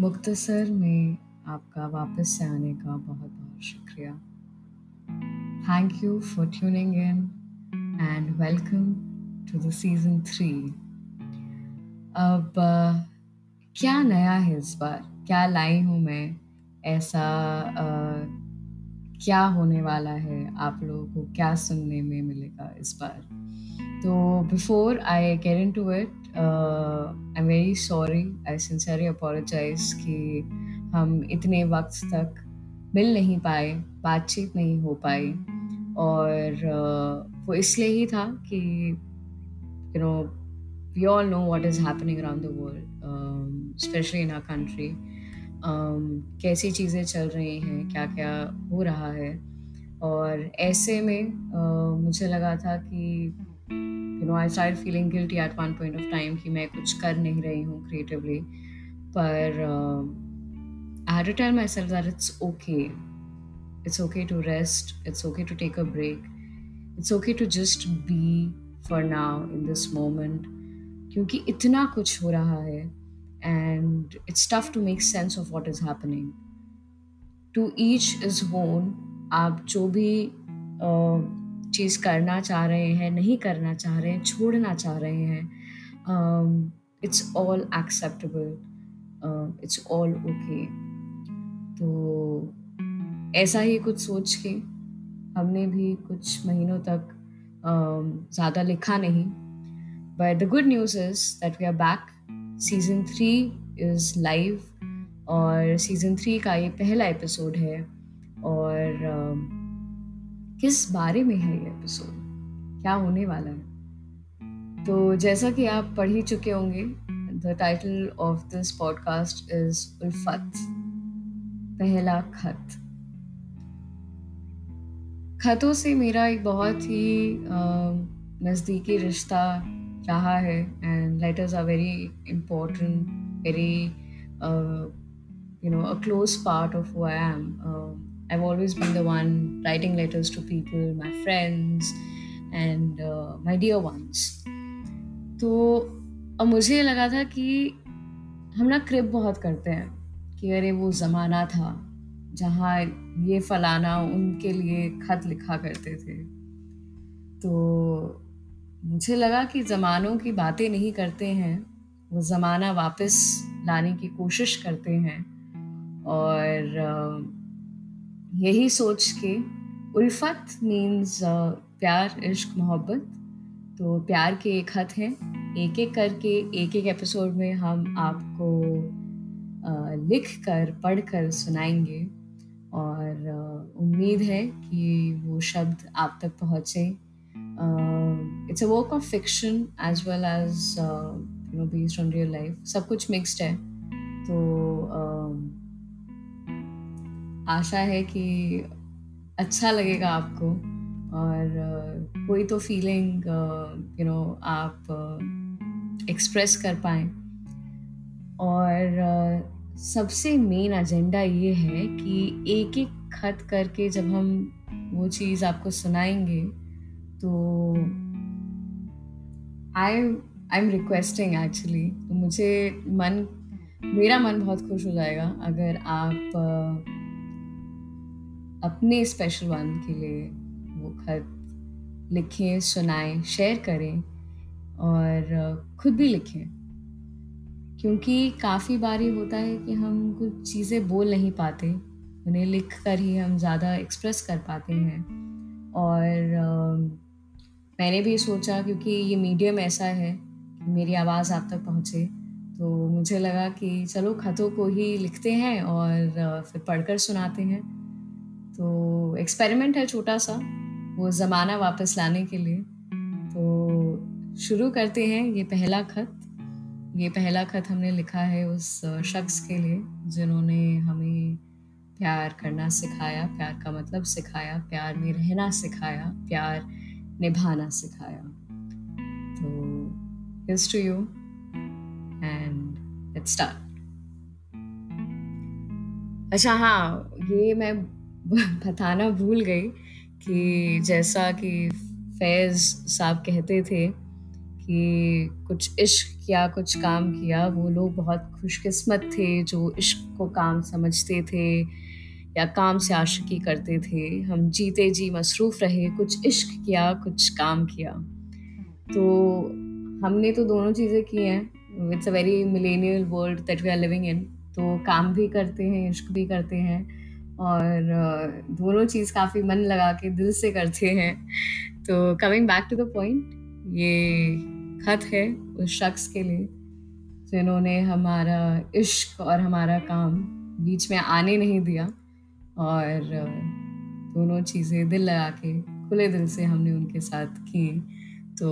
मुख्तसर में आपका वापस से आने का बहुत बहुत शुक्रिया। Thank you for tuning in and welcome to the season three अब uh, क्या नया है इस बार? क्या लाई हूँ मैं? ऐसा uh, क्या होने वाला है आप लोगों को? क्या सुनने में मिलेगा इस बार? तो before I get into it I am very sorry I sincerely apologise कि हम इतने वक्त तक मिल नहीं पाए बातचीत नहीं हो पाई। और uh, वो इसलिए ही था कि you know we all know what is happening around the world specially in our country कैसी चीज़ें चल रही हैं क्या क्या हो रहा है। और ऐसे में uh, मुझे लगा था कि you know I start feeling guilty at one point of time कि मैं कुछ कर नहीं रही हूँ क्रिएटिवली पर I had to tell myself that it's okay it's okay to rest it's okay to take a break it's okay to just be for now in this moment क्योंकि इतना कुछ हो रहा है and it's tough to make sense of what is happening to each his own आप जो भी uh, चीज़ करना चाह रहे हैं नहीं करना चाह रहे हैं छोड़ना चाह रहे हैं it's all acceptable it's all okay तो ऐसा ही कुछ सोच के हमने भी कुछ महीनों तक um, ज़्यादा लिखा नहीं। But the good news is that we are back season three is live और सीज़न थ्री का ये पहला एपिसोड है और uh, किस बारे में है ये एपिसोड क्या होने वाला है? तो जैसा कि आप पढ़ ही चुके होंगे the title of this podcast is Ulfat, पहला खत। खतों से मेरा एक बहुत ही नज़दीकी रिश्ता रहा है and letters are very important very you know a close part of I am I've always been the one writing letters to people, my friends, and uh, my dear ones. तो अब मुझे लगा था कि हम ना क्रिप बहुत करते हैं कि अरे वो ज़माना था जहाँ ये फलाना उनके लिए खत लिखा करते थे तो मुझे लगा कि ज़मानों की बातें नहीं करते हैं वो ज़माना वापस लाने की कोशिश करते हैं और यही सोच के उल्फत मीन्स प्यार इश्क मोहब्बत। तो प्यार के एक खत हैं। एक एक करके एक एक एपिसोड में हम आपको लिख कर पढ़ कर सुनाएँगे। और उम्मीद है कि वो शब्द आप तक पहुँचे। It's a work of fiction as well as you know based on real life सब कुछ मिक्सड है। तो uh, आशा है कि अच्छा लगेगा आपको और कोई तो फीलिंग यू नो आप एक्सप्रेस कर पाए। और सबसे मेन एजेंडा ये है कि एक एक खत करके जब हम वो चीज़ आपको सुनाएँगे तो I I am requesting actually मुझे मन, मेरा मन बहुत खुश हो जाएगा अगर आप अपने स्पेशल वन के लिए वो खत लिखें, सुनाएँ शेयर करें और खुद भी लिखें। क्योंकि काफ़ी बार ये होता है कि हम कुछ चीज़ें बोल नहीं पाते, उन्हें लिख कर ही हम ज़्यादा एक्सप्रेस कर पाते हैं। और मैंने भी सोचा क्योंकि ये मीडियम ऐसा है कि मेरी आवाज़ आप तक पहुँचे तो मुझे लगा कि चलो खतों को ही लिखते हैं और फिर पढ़कर सुनाते हैं। तो एक्सपेरिमेंट है छोटा सा, वो ज़माना वापस लाने के लिए। तो शुरू करते हैं ये पहला खत। ये पहला खत हमने लिखा है उस शख्स के लिए, जिन्होंने हमें प्यार करना सिखाया। प्यार का मतलब सिखाया, प्यार में रहना सिखाया, प्यार निभाना सिखाया। तो here's to you and let's start अच्छा हाँ ये मैं बताना भूल गई कि जैसा कि फैज़ साहब कहते थे कि कुछ इश्क किया, कुछ काम किया, वो लोग बहुत खुशकिस्मत थे, जो इश्क को काम समझते थे या काम से आशिकी करते थे। हम जीते जी मसरूफ़ रहे, कुछ इश्क किया, कुछ काम किया। तो हमने तो दोनों चीज़ें की हैं। It's a very millennial world that we are living in तो काम भी करते हैं, इश्क भी करते हैं। और दोनों चीज़ काफ़ी मन लगा के दिल से करते हैं। तो coming back to the point ये खत है उस शख्स के लिए, जिन्होंने हमारा इश्क और हमारा काम बीच में आने नहीं दिया और दोनों चीज़ें दिल लगा के, खुले दिल से हमने उनके साथ की। तो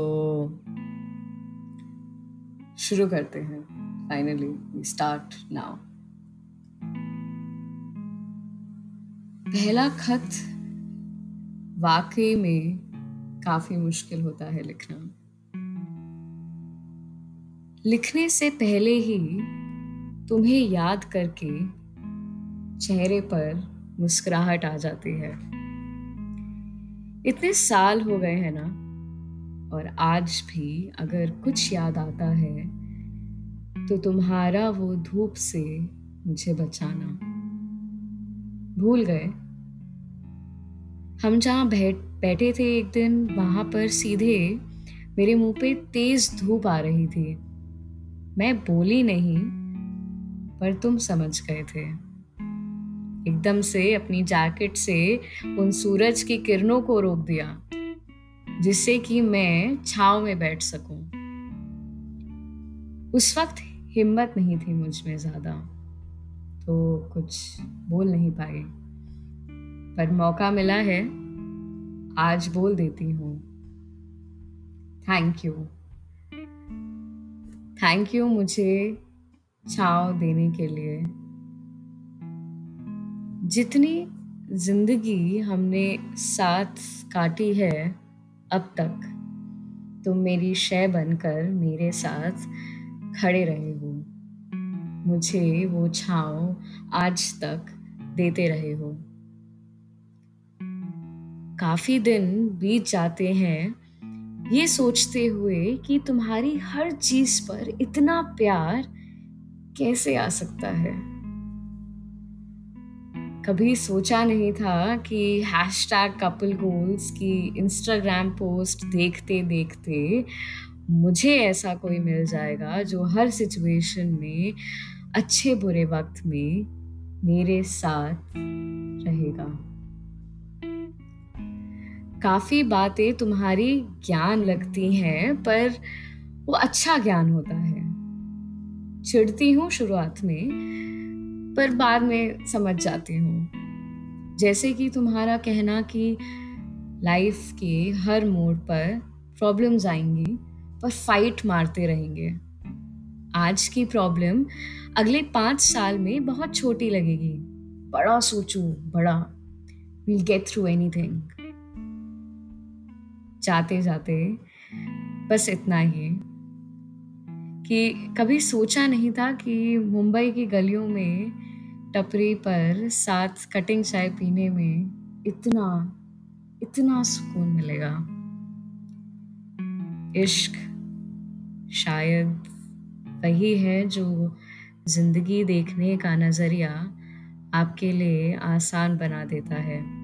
शुरू करते हैं फाइनली वी स्टार्ट नाउ पहला खत वाकई में काफ़ी मुश्किल होता है लिखना। लिखने से पहले ही तुम्हें याद करके चेहरे पर मुस्कुराहट आ जाती है। इतने साल हो गए हैं ना, और आज भी अगर कुछ याद आता है तो तुम्हारा वो धूप से मुझे बचाना। भूल गए? हम जहाँ बैठ, बैठे थे एक दिन, वहाँ पर सीधे मेरे मुँह पे तेज धूप आ रही थी। मैं बोली नहीं, पर तुम समझ गए थे। एकदम से अपनी जैकेट से उन सूरज की किरणों को रोक दिया, जिससे कि मैं छाव में बैठ सकूँ। उस वक्त हिम्मत नहीं थी मुझमें ज़्यादा तो कुछ बोल नहीं पाई पर मौका मिला है, आज बोल देती हूँ। थैंक यू थैंक यू मुझे छाव देने के लिए। जितनी ज़िंदगी हमने साथ काटी है अब तक तुम मेरी शय बनकर मेरे साथ खड़े रहे हो। मुझे वो छाव आज तक देते रहे हो। काफ़ी दिन बीत जाते हैं, ये सोचते हुए कि तुम्हारी हर चीज़ पर इतना प्यार कैसे आ सकता है? कभी सोचा नहीं था कि हैश टैग कपल गोल्स की इंस्टाग्राम पोस्ट देखते देखते मुझे ऐसा कोई मिल जाएगा जो हर सिचुएशन में अच्छे बुरे वक्त में मेरे साथ रहेगा। काफ़ी बातें तुम्हारी ज्ञान लगती हैं, पर वो अच्छा ज्ञान होता है। चिढ़ती हूँ शुरुआत में, पर बाद में समझ जाती हूँ। जैसे कि तुम्हारा कहना कि लाइफ के हर मोड पर प्रॉब्लम्स आएँगी, पर फाइट मारते रहेंगे। आज की प्रॉब्लम अगले पाँच साल में बहुत छोटी लगेगी। बड़ा सोचो, बड़ा। We'll get through anything जाते जाते बस इतना ही। कि कभी सोचा नहीं था कि मुंबई की गलियों में टपरी पर साथ कटिंग चाय पीने में इतना इतना सुकून मिलेगा। इश्क शायद वही है जो ज़िंदगी देखने का नज़रिया आपके लिए आसान बना देता है।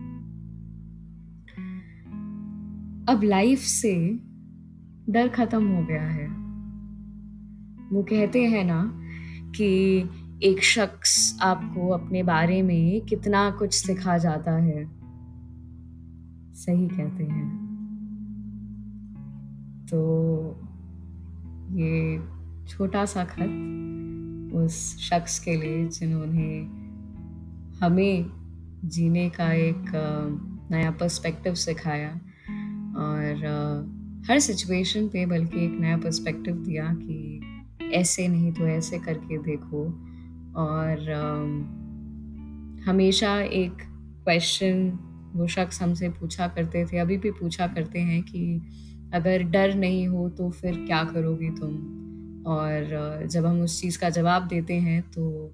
अब लाइफ से डर खत्म हो गया है। वो कहते हैं ना कि एक शख्स आपको अपने बारे में कितना कुछ सिखा जाता है। सही कहते हैं। तो ये छोटा सा खत उस शख्स के लिए जिन्होंने हमें जीने का एक नया पर्सपेक्टिव सिखाया। और हर सिचुएशन पे बल्कि एक नया पर्सपेक्टिव दिया कि ऐसे नहीं तो ऐसे करके देखो। और हमेशा एक क्वेश्चन वो शख्स हमसे पूछा करते थे। अभी भी पूछा करते हैं कि अगर डर नहीं हो तो फिर क्या करोगी तुम? और जब हम उस चीज़ का जवाब देते हैं तो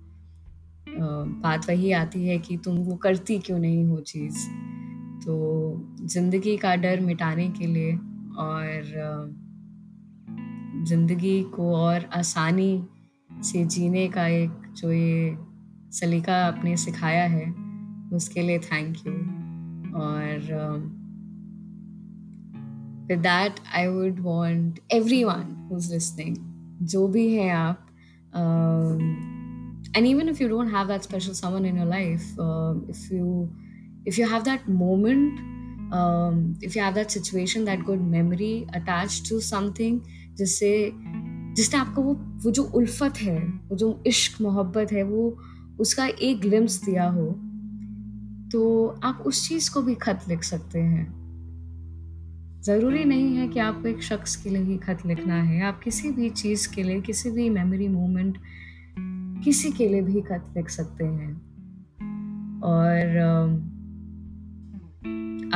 बात वही आती है कि तुम वो करती क्यों नहीं हो चीज़? तो ज़िंदगी का डर मिटाने के लिए और ज़िंदगी को और आसानी से जीने का एक जो ये सलीका आपने सिखाया है उसके लिए थैंक यू और with that I would want everyone who is listening जो भी है आप and even if you don't that special someone in your life uh, if you if you have that moment um, if you have that situation that good memory attached to something जिससे जिसने आपको वो वो जो उल्फत है वो जो इश्क मोहब्बत है वो उसका एक ग्लिम्स दिया हो तो आप उस चीज़ को भी खत लिख सकते हैं। ज़रूरी नहीं है कि आपको एक शख्स के लिए ही खत लिखना है। आप किसी भी चीज़ के लिए किसी भी मेमोरी मोमेंट किसी के लिए भी खत लिख सकते हैं। और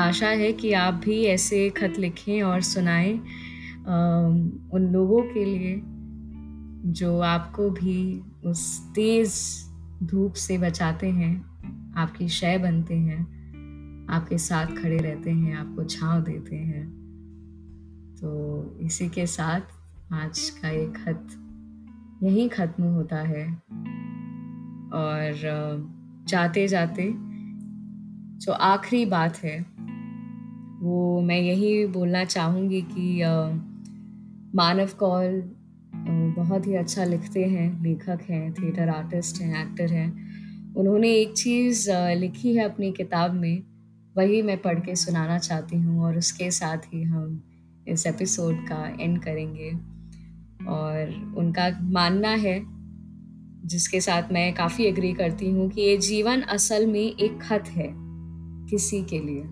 आशा है कि आप भी ऐसे खत लिखें और सुनाएँ उन लोगों के लिए जो आपको भी उस तेज़ धूप से बचाते हैं, आपकी शय बनते हैं, आपके साथ खड़े रहते हैं, आपको छांव देते हैं। तो इसी के साथ आज का ये खत यहीं ख़त्म होता है और जाते जाते जो आखिरी बात है वो मैं यही बोलना चाहूँगी कि मानव कौल बहुत ही अच्छा लिखते हैं, लेखक हैं थिएटर आर्टिस्ट हैं एक्टर हैं। उन्होंने एक चीज़ लिखी है अपनी किताब में, वही मैं पढ़ के सुनाना चाहती हूँ और उसके साथ ही हम इस एपिसोड का एंड करेंगे। और उनका मानना है, जिसके साथ मैं काफ़ी एग्री करती हूँ कि ये जीवन असल में एक खत है, किसी के लिए।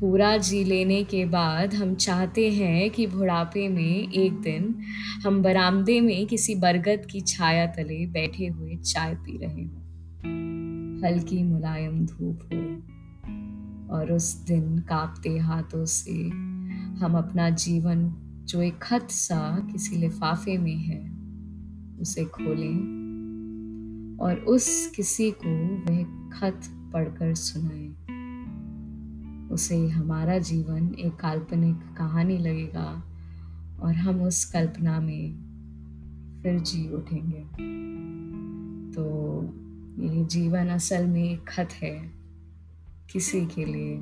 पूरा जी लेने के बाद हम चाहते हैं कि बुढ़ापे में एक दिन हम बरामदे में किसी बरगद की छाया तले बैठे हुए चाय पी रहे हों। हल्की मुलायम धूप हो और उस दिन कांपते हाथों से हम अपना जीवन, जो एक खत सा किसी लिफाफे में है, उसे खोलें और उस किसी को वह खत पढ़कर सुनाएँ। उसे हमारा जीवन एक काल्पनिक कहानी लगेगा और हम उस कल्पना में फिर जी उठेंगे। तो ये जीवन असल में एक खत है किसी के लिए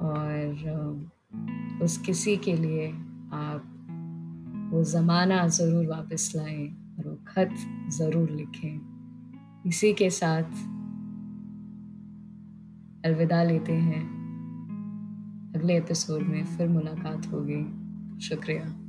और उस किसी के लिए आप वो ज़माना ज़रूर वापस लाएँ और वो खत ज़रूर लिखें। इसी के साथ अलविदा लेते हैं। अगले एपिसोड में फिर मुलाकात होगी। शुक्रिया।